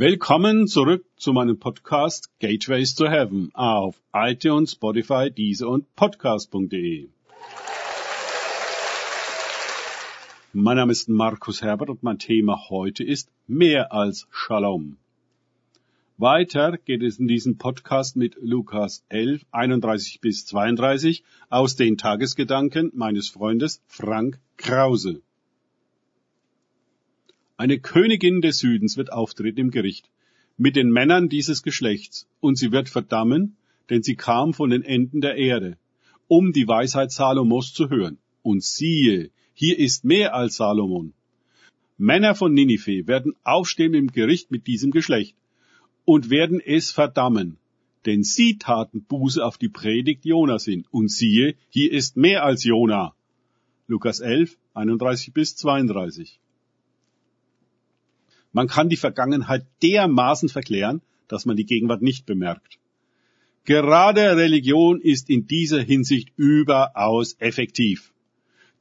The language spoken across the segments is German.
Willkommen zurück zu meinem Podcast Gateways to Heaven auf iTunes, Spotify, Deezer und Podcast.de. Mein Name ist Markus Herbert und mein Thema heute ist mehr als Shalom. Weiter geht es in diesem Podcast mit Lukas 11, 31 bis 32 aus den Tagesgedanken meines Freundes Frank Krause. Eine Königin des Südens wird auftreten im Gericht mit den Männern dieses Geschlechts, und sie wird verdammen, denn sie kam von den Enden der Erde, um die Weisheit Salomos zu hören. Und siehe, hier ist mehr als Salomon. Männer von Ninive werden aufstehen im Gericht mit diesem Geschlecht und werden es verdammen, denn sie taten Buße auf die Predigt Jonas hin. Und siehe, hier ist mehr als Jona. Lukas 11, 31 bis 32. Man kann die Vergangenheit dermaßen verklären, dass man die Gegenwart nicht bemerkt. Gerade Religion ist in dieser Hinsicht überaus effektiv.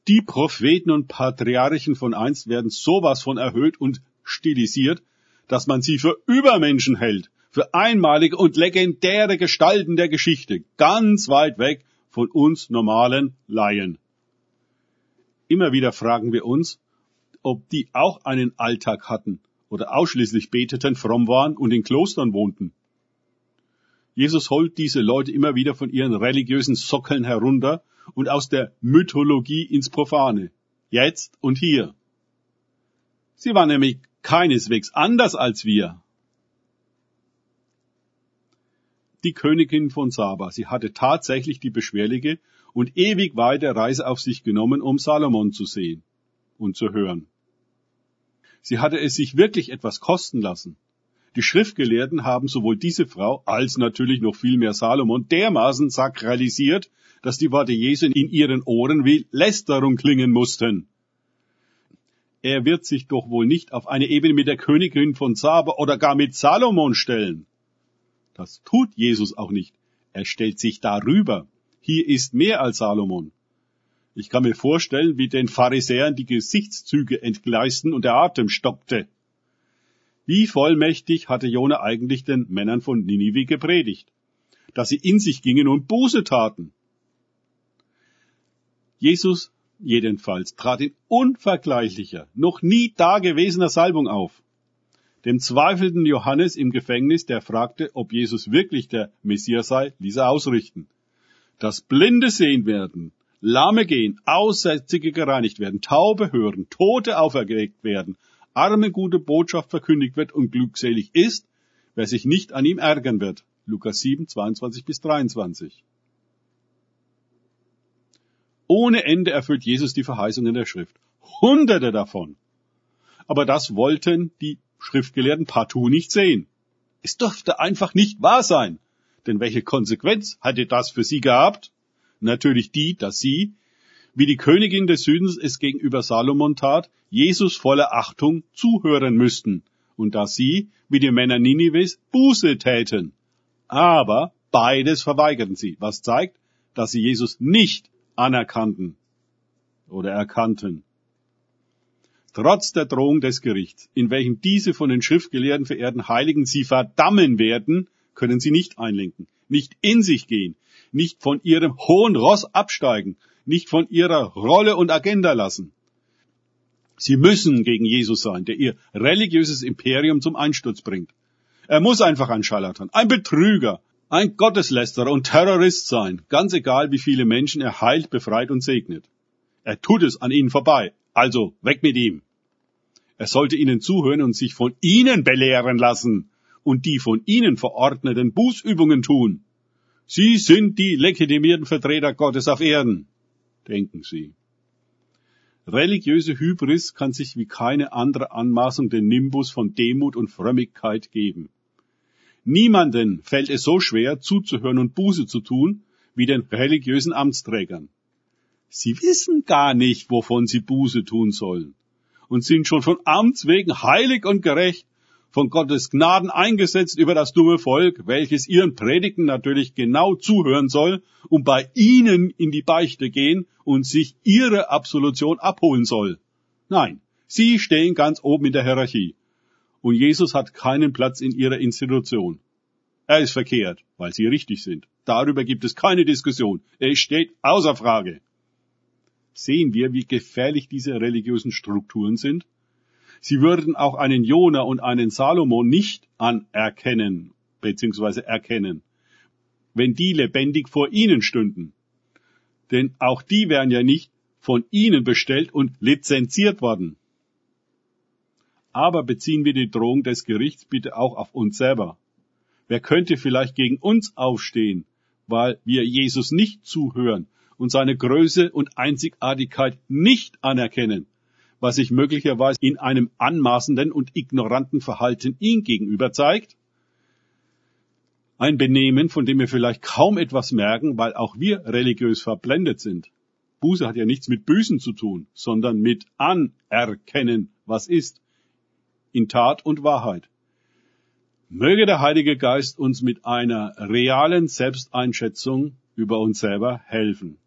Die Propheten und Patriarchen von einst werden sowas von erhöht und stilisiert, dass man sie für Übermenschen hält, für einmalige und legendäre Gestalten der Geschichte, ganz weit weg von uns normalen Laien. Immer wieder fragen wir uns, ob die auch einen Alltag hatten, oder ausschließlich beteten, fromm waren und in Klostern wohnten. Jesus holt diese Leute immer wieder von ihren religiösen Sockeln herunter und aus der Mythologie ins Profane. Jetzt und hier. Sie waren nämlich keineswegs anders als wir. Die Königin von Saba, sie hatte tatsächlich die beschwerliche und ewig weite Reise auf sich genommen, um Salomon zu sehen und zu hören. Sie hatte es sich wirklich etwas kosten lassen. Die Schriftgelehrten haben sowohl diese Frau als natürlich noch viel mehr Salomon dermaßen sakralisiert, dass die Worte Jesu in ihren Ohren wie Lästerung klingen mussten. Er wird sich doch wohl nicht auf eine Ebene mit der Königin von Saba oder gar mit Salomon stellen. Das tut Jesus auch nicht. Er stellt sich darüber. Hier ist mehr als Salomon. Ich kann mir vorstellen, wie den Pharisäern die Gesichtszüge entgleisten und der Atem stockte. Wie vollmächtig hatte Jona eigentlich den Männern von Ninive gepredigt? Dass sie in sich gingen und Buße taten. Jesus jedenfalls trat in unvergleichlicher, noch nie dagewesener Salbung auf. Dem zweifelnden Johannes im Gefängnis, der fragte, ob Jesus wirklich der Messias sei, ließ er ausrichten. Das Blinde sehen werden, Lahme gehen, Aussätzige gereinigt werden, Taube hören, Tote auferweckt werden, Arme gute Botschaft verkündigt wird und glückselig ist, wer sich nicht an ihm ärgern wird. Lukas 7, 22 bis 23. Ohne Ende erfüllt Jesus die Verheißungen der Schrift. Hunderte davon. Aber das wollten die Schriftgelehrten partout nicht sehen. Es durfte einfach nicht wahr sein. Denn welche Konsequenz hatte das für sie gehabt? Natürlich die, dass sie, wie die Königin des Südens es gegenüber Salomon tat, Jesus voller Achtung zuhören müssten und dass sie, wie die Männer Ninives, Buße täten. Aber beides verweigerten sie, was zeigt, dass sie Jesus nicht anerkannten oder erkannten. Trotz der Drohung des Gerichts, in welchem diese von den Schriftgelehrten verehrten Heiligen sie verdammen werden, können sie nicht einlenken, nicht in sich gehen, nicht von ihrem hohen Ross absteigen, nicht von ihrer Rolle und Agenda lassen. Sie müssen gegen Jesus sein, der ihr religiöses Imperium zum Einsturz bringt. Er muss einfach ein Scharlatan, ein Betrüger, ein Gotteslästerer und Terrorist sein, ganz egal wie viele Menschen er heilt, befreit und segnet. Er tut es an ihnen vorbei, also weg mit ihm. Er sollte ihnen zuhören und sich von ihnen belehren lassen und die von ihnen verordneten Bußübungen tun. Sie sind die legitimierten Vertreter Gottes auf Erden, denken sie. Religiöse Hybris kann sich wie keine andere Anmaßung den Nimbus von Demut und Frömmigkeit geben. Niemanden fällt es so schwer, zuzuhören und Buße zu tun, wie den religiösen Amtsträgern. Sie wissen gar nicht, wovon sie Buße tun sollen und sind schon von Amts wegen heilig und gerecht von Gottes Gnaden eingesetzt über das dumme Volk, welches ihren Predigten natürlich genau zuhören soll und bei ihnen in die Beichte gehen und sich ihre Absolution abholen soll. Nein, sie stehen ganz oben in der Hierarchie. Und Jesus hat keinen Platz in ihrer Institution. Er ist verkehrt, weil sie richtig sind. Darüber gibt es keine Diskussion. Es steht außer Frage. Sehen wir, wie gefährlich diese religiösen Strukturen sind? Sie würden auch einen Jona und einen Salomo nicht anerkennen bzw. erkennen, wenn die lebendig vor ihnen stünden. Denn auch die wären ja nicht von ihnen bestellt und lizenziert worden. Aber beziehen wir die Drohung des Gerichts bitte auch auf uns selber. Wer könnte vielleicht gegen uns aufstehen, weil wir Jesus nicht zuhören und seine Größe und Einzigartigkeit nicht anerkennen, was sich möglicherweise in einem anmaßenden und ignoranten Verhalten ihm gegenüber zeigt? Ein Benehmen, von dem wir vielleicht kaum etwas merken, weil auch wir religiös verblendet sind. Buße hat ja nichts mit Büßen zu tun, sondern mit Anerkennen, was ist, in Tat und Wahrheit. Möge der Heilige Geist uns mit einer realen Selbsteinschätzung über uns selber helfen.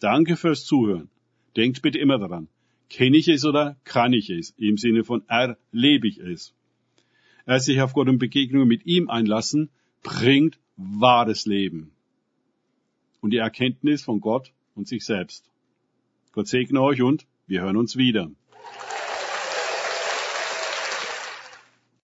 Danke fürs Zuhören. Denkt bitte immer daran. Kenne ich es oder kann ich es? Im Sinne von erlebe ich es. Erst sich auf Gott und Begegnungen mit ihm einlassen, bringt wahres Leben. Und die Erkenntnis von Gott und sich selbst. Gott segne euch und wir hören uns wieder.